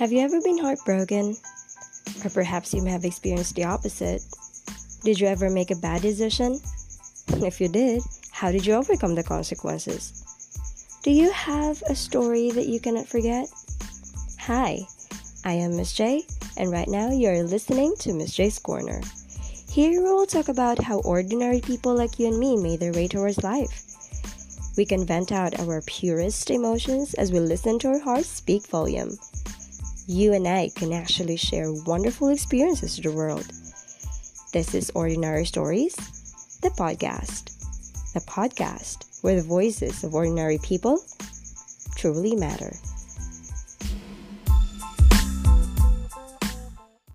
Have you ever been heartbroken? Or perhaps you may have experienced the opposite. Did you ever make a bad decision? If you did, how did you overcome the consequences? Do you have a story that you cannot forget? Hi, I am Miss J, and right now you're listening to Miss J's Corner. Here we will talk about how ordinary people like you and me made their way towards life. We can vent out our purest emotions as we listen to our hearts speak volume you and I can actually share wonderful experiences to the world. This is Ordinary Stories, the podcast. The podcast where the voices of ordinary people truly matter.